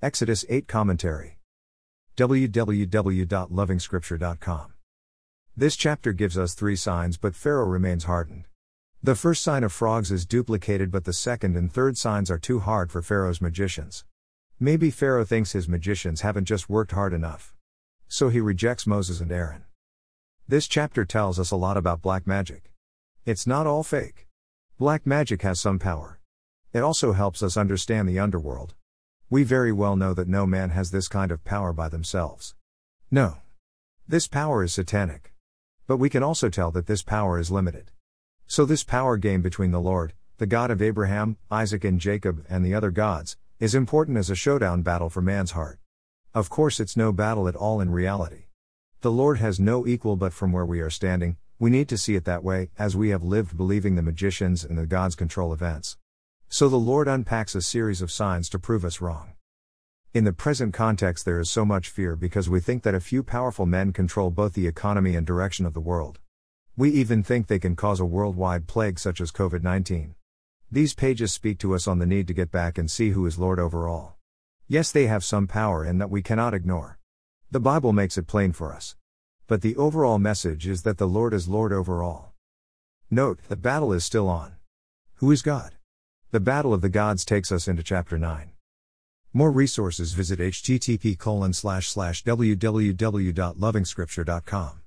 Exodus 8 Commentary. www.lovingscripture.com. This chapter gives us three signs, but Pharaoh remains hardened. The first sign of frogs is duplicated, but the second and third signs are too hard for Pharaoh's magicians. Maybe Pharaoh thinks his magicians haven't just worked hard enough. So he rejects Moses and Aaron. This chapter tells us a lot about black magic. It's not all fake. Black magic has some power. It also helps us understand the underworld. We very well know that no man has this kind of power by themselves. No. This power is satanic. But we can also tell that this power is limited. So, this power game between the Lord, the God of Abraham, Isaac, and Jacob, and the other gods, is important as a showdown battle for man's heart. Of course, it's no battle at all in reality. The Lord has no equal, but from where we are standing, we need to see it that way, as we have lived believing the magicians and the gods control events. So the Lord unpacks a series of signs to prove us wrong. In the present context, there is so much fear because we think that a few powerful men control both the economy and direction of the world. We even think they can cause a worldwide plague such as COVID 19. These pages speak to us on the need to get back and see who is Lord over all. Yes, they have some power and that we cannot ignore. The Bible makes it plain for us. But the overall message is that the Lord is Lord over all. Note, the battle is still on. Who is God? The battle of the gods takes us into chapter 9. More resources visit http www.lovingscripture.com.